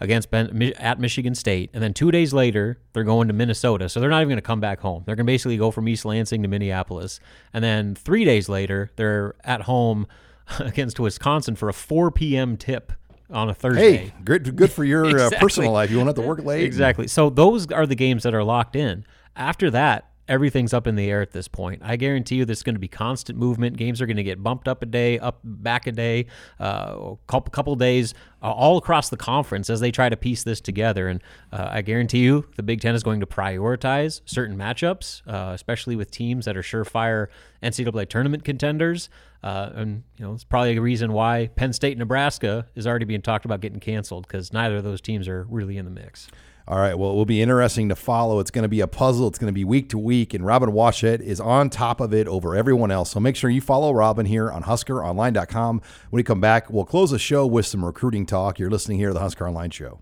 against ben, at Michigan State, and then two days later they're going to Minnesota. So they're not even going to come back home. They're going to basically go from East Lansing to Minneapolis, and then three days later they're at home against Wisconsin for a 4 p.m. tip on a Thursday. Hey, good good for your exactly. uh, personal life. You won't have to work late. Exactly. So those are the games that are locked in. After that, everything's up in the air at this point. I guarantee you there's going to be constant movement. Games are going to get bumped up a day, up back a day, uh, a couple, days, uh, all across the conference as they try to piece this together. And uh, I guarantee you the Big Ten is going to prioritize certain matchups, uh, especially with teams that are surefire NCAA tournament contenders. Uh, and you know it's probably a reason why Penn State, Nebraska is already being talked about getting canceled because neither of those teams are really in the mix. All right. Well, it will be interesting to follow. It's going to be a puzzle. It's going to be week to week, and Robin Washut is on top of it over everyone else. So make sure you follow Robin here on HuskerOnline.com. When we come back, we'll close the show with some recruiting talk. You're listening here to the Husker Online Show.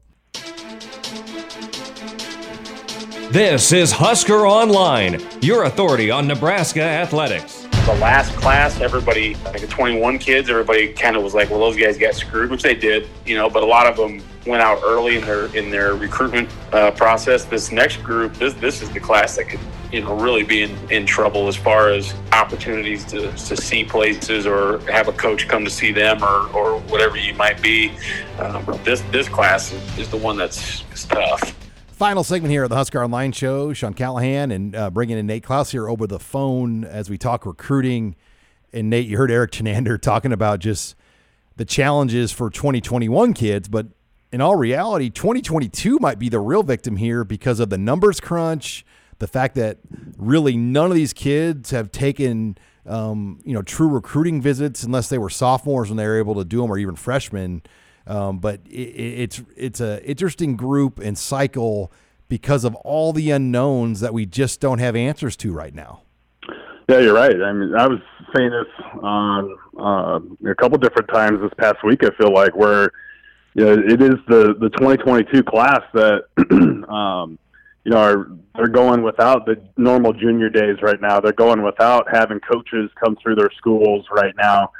This is Husker Online, your authority on Nebraska athletics the last class, everybody, like the 21 kids, everybody kind of was like, well, those guys got screwed, which they did, you know, but a lot of them went out early in their in their recruitment uh, process. This next group, this this is the class that could, you know, really be in, in trouble as far as opportunities to, to see places or have a coach come to see them or, or whatever you might be. Um, this this class is the one that's tough. Final segment here of the Husker Online Show. Sean Callahan and uh, bringing in Nate Clouse here over the phone as we talk recruiting. And Nate, you heard Erik Chinander talking about just the challenges for 2021 kids, but in all reality, 2022 might be the real victim here because of the numbers crunch, the fact that really none of these kids have taken um, you know true recruiting visits unless they were sophomores when they were able to do them or even freshmen. Um, but it, it's it's a interesting group and cycle because of all the unknowns that we just don't have answers to right now. Yeah, you're right. I mean, I was saying this on uh, a couple different times this past week. I feel like where you know it is the the 2022 class that um, you know are they're going without the normal junior days right now. They're going without having coaches come through their schools right now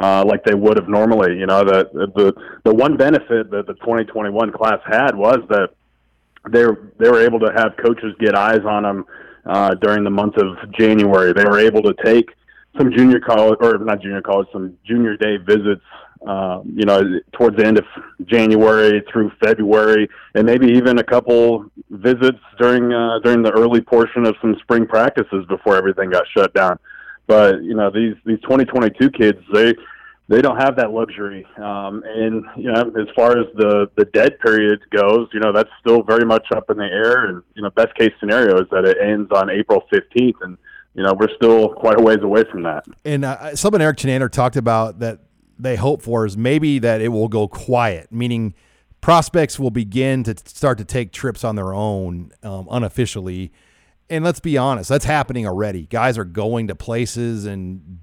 uh, like they would have normally. You know, the the the one benefit that the 2021 class had was that they they were able to have coaches get eyes on them uh, during the month of January. They were able to take some junior college or not junior college, some junior day visits. Uh, you know, towards the end of January through February, and maybe even a couple visits during uh, during the early portion of some spring practices before everything got shut down. But you know these these 2022 kids they they don't have that luxury. Um, and you know as far as the the dead period goes, you know that's still very much up in the air. And you know best case scenario is that it ends on April 15th, and you know we're still quite a ways away from that. And uh, something Erik Chinander talked about that they hope for is maybe that it will go quiet, meaning prospects will begin to start to take trips on their own um, unofficially and let's be honest, that's happening already. Guys are going to places and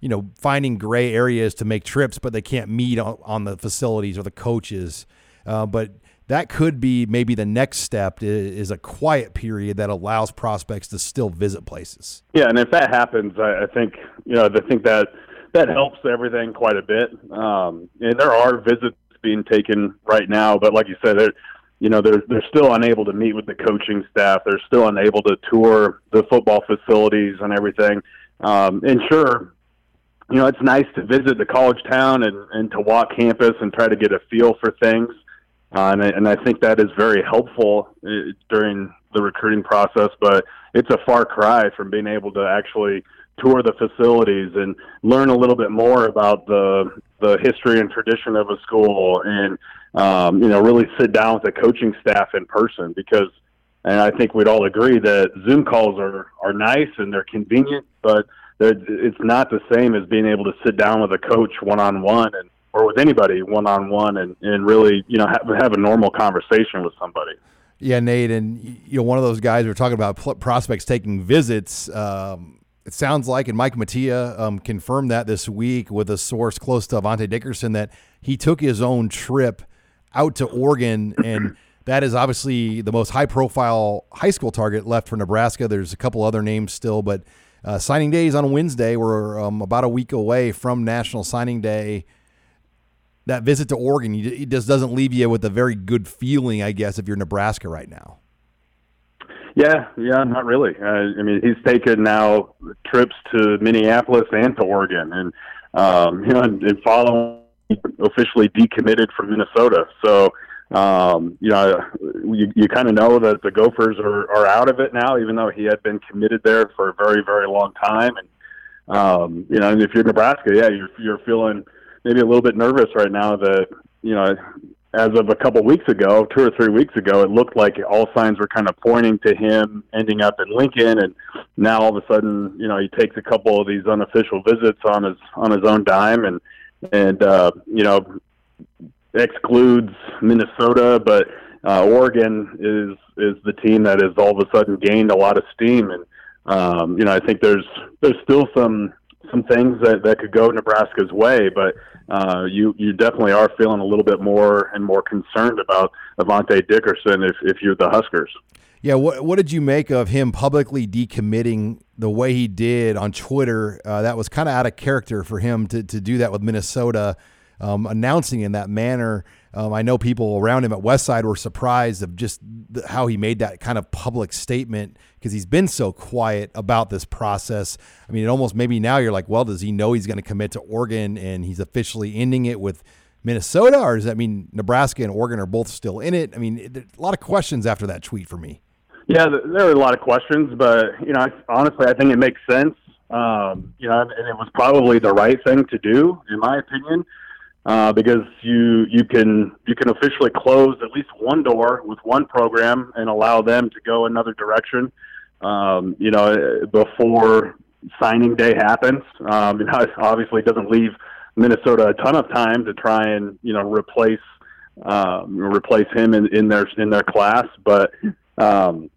you know, finding gray areas to make trips, but they can't meet on, on the facilities or the coaches. Uh, but that could be maybe the next step is, a quiet period that allows prospects to still visit places. Yeah, and if that happens, I, I think you know I think that that helps everything quite a bit. Um, and there are visits being taken right now, but like you said, they're you know they're they're still unable to meet with the coaching staff. They're still unable to tour the football facilities and everything. Um, and sure, you know it's nice to visit the college town and and to walk campus and try to get a feel for things. Uh, and, I, and I think that is very helpful uh, during the recruiting process, but it's a far cry from being able to actually tour the facilities and learn a little bit more about the the history and tradition of a school and um, you know really sit down with the coaching staff in person because and I think we'd all agree that Zoom calls are are nice and they're convenient but it's not the same as being able to sit down with a coach one on one and or with anybody one on one and and really you know have, have a normal conversation with somebody. Yeah, Nate, and you know one of those guys we are talking about prospects taking visits. Um, it sounds like, and Mike Mattia um, confirmed that this week with a source close to Avante Dickerson that he took his own trip out to Oregon, and that is obviously the most high-profile high school target left for Nebraska. There's a couple other names still, but uh, signing day is on Wednesday. We're um, about a week away from National Signing Day. That visit to Oregon, it just doesn't leave you with a very good feeling, I guess, if you're Nebraska right now. Yeah, yeah, not really. Uh, I mean, he's taken now trips to Minneapolis and to Oregon, and um, you know, and, and following officially decommitted from Minnesota. So, um, you know, you, you kind of know that the Gophers are, are out of it now, even though he had been committed there for a very, very long time. And um, you know, and if you're Nebraska, yeah, you're you're feeling maybe a little bit nervous right now that you know as of a couple weeks ago, two or three weeks ago, it looked like all signs were kind of pointing to him ending up in Lincoln, and now all of a sudden, you know, he takes a couple of these unofficial visits on his on his own dime, and and uh, you know excludes Minnesota, but uh, Oregon is is the team that has all of a sudden gained a lot of steam, and um, you know, I think there's there's still some some things that, that could go Nebraska's way, but uh, you you definitely are feeling a little bit more and more concerned about Avante Dickerson if, if you're the Huskers. Yeah, what what did you make of him publicly decommitting the way he did on Twitter? Uh, that was kind of out of character for him to to do that with Minnesota, um, announcing in that manner. Um, I know people around him at Westside were surprised of just the, how he made that kind of public statement because he's been so quiet about this process. I mean, it almost maybe now you're like, well, does he know he's going to commit to Oregon and he's officially ending it with Minnesota, or does that mean Nebraska and Oregon are both still in it? I mean, it, a lot of questions after that tweet for me. Yeah, there are a lot of questions, but you know, honestly, I think it makes sense. Um, you know, and it was probably the right thing to do, in my opinion uh, because you you can you can officially close at least one door with one program and allow them to go another direction. Um, you know, before signing day happens. Um, you know, obviously, it doesn't leave Minnesota a ton of time to try and you know replace um, replace him in, in their in their class, but. Um,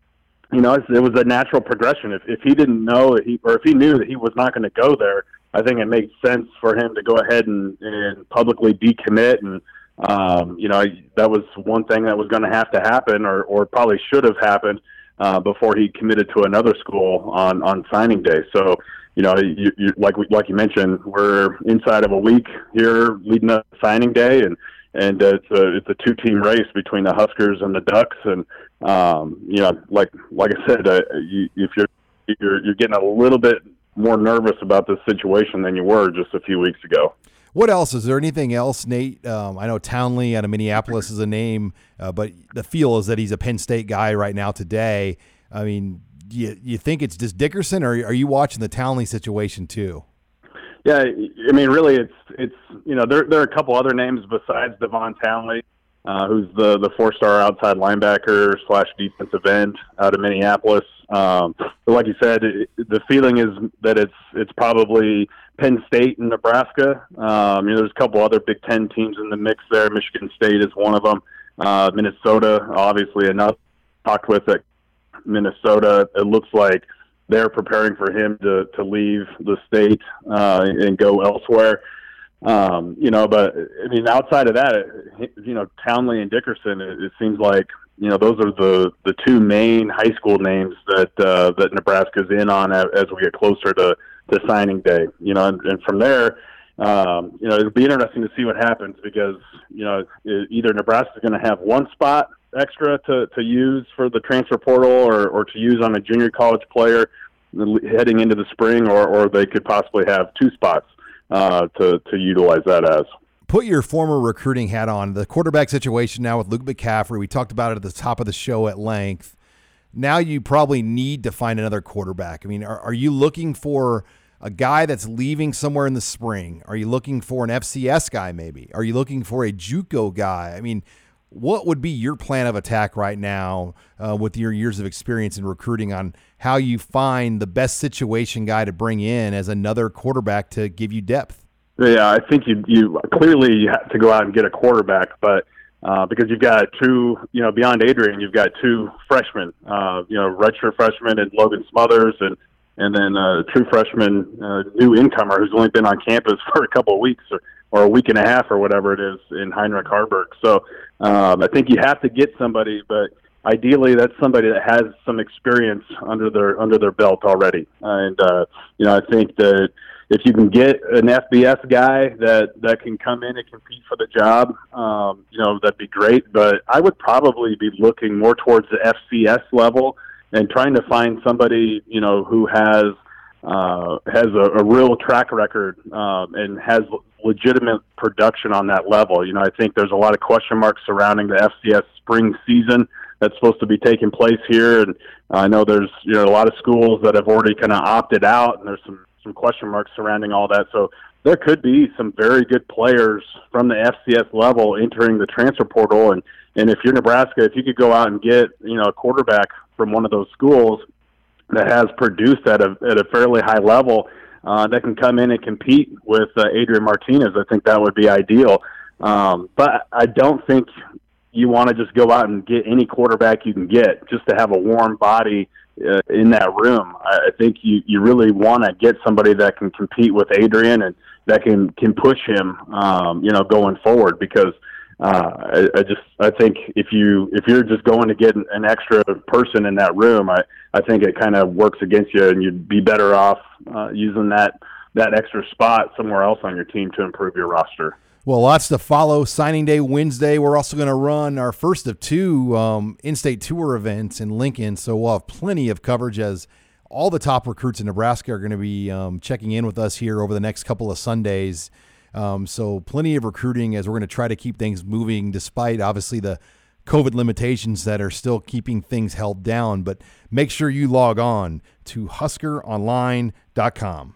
you know, it was a natural progression. If if he didn't know, he, or if he knew that he was not going to go there, I think it makes sense for him to go ahead and, and publicly decommit. And, um, you know, that was one thing that was going to have to happen or, or probably should have happened uh, before he committed to another school on, on signing day. So, you know, you, you, like we, like you mentioned, we're inside of a week here leading up to signing day, and and uh, it's a it's a two team race between the Huskers and the Ducks, and um, you know, like like I said, uh, you, if you're you're you're getting a little bit more nervous about this situation than you were just a few weeks ago. What else? Is there anything else, Nate? Um, I know Townley out of Minneapolis is a name, uh, but the feel is that he's a Penn State guy right now today. I mean, you, you think it's just Dickerson, or are you watching the Townley situation too? Yeah, I mean, really, it's it's you know there there are a couple other names besides Devon Townley uh, who's the the four star outside linebacker slash defensive end out of Minneapolis. Um, but like you said, it, the feeling is that it's it's probably Penn State and Nebraska. Um, you know, there's a couple other Big Ten teams in the mix there. Michigan State is one of them. Uh, Minnesota, obviously, enough talked with at Minnesota. It looks like they're preparing for him to to leave the state uh, and go elsewhere. Um, you know, but I mean, outside of that, you know, Townley and Dickerson, it, it seems like you know those are the the two main high school names that uh, that Nebraska's in on as, we get closer to to signing day. You know, and, and from there, um, you know, it'll be interesting to see what happens because you know either Nebraska's going to have one spot extra to to use for the transfer portal or or to use on a junior college player heading into the spring, or or they could possibly have two spots uh, to to utilize that as put your former recruiting hat on. The quarterback situation now with Luke McCaffrey, we talked about it at the top of the show at length. Now you probably need to find another quarterback. I mean, are, are you looking for a guy that's leaving somewhere in the spring? Are you looking for an FCS guy maybe? Are you looking for a JUCO guy? I mean, what would be your plan of attack right now uh, with your years of experience in recruiting on how you find the best situation guy to bring in as another quarterback to give you depth? Yeah, I think you you clearly you have to go out and get a quarterback, but uh, because you've got two, you know, beyond Adrian, you've got two freshmen, uh, you know, redshirt freshman and Logan Smothers, and and then a uh, true freshman, uh, new incomer who's only been on campus for a couple of weeks or, or a week and a half or whatever it is in Heinrich Haarberg. So um, I think you have to get somebody, but ideally that's somebody that has some experience under their under their belt already. And uh, you know, I think that if you can get an FBS guy that that can come in and compete for the job, um, you know that'd be great. But I would probably be looking more towards the FCS level and trying to find somebody you know who has uh, has a, a real track record um, and has legitimate production on that level. You know, I think there's a lot of question marks surrounding the FCS spring season that's supposed to be taking place here, and I know there's you know a lot of schools that have already kind of opted out, and there's some some question marks surrounding all that. So there could be some very good players from the FCS level entering the transfer portal. And, and if you're Nebraska, if you could go out and get, you know, a quarterback from one of those schools that has produced at a, at a fairly high level, uh, that can come in and compete with uh, Adrian Martinez, I think that would be ideal. Um, but I don't think you want to just go out and get any quarterback you can get just to have a warm body uh, in that room. I, think you you really want to get somebody that can compete with Adrian and that can can push him, um, you know, going forward because. Uh, I, I just I think if you if you're just going to get an extra person in that room, I I think it kind of works against you, and you'd be better off uh, using that that extra spot somewhere else on your team to improve your roster. Well, lots to follow. Signing Day Wednesday. We're also going to run our first of two um, in-state tour events in Lincoln, so we'll have plenty of coverage as all the top recruits in Nebraska are going to be um, checking in with us here over the next couple of Sundays. Um, so plenty of recruiting as we're going to try to keep things moving, despite obviously the COVID limitations that are still keeping things held down. But make sure you log on to HuskerOnline.com.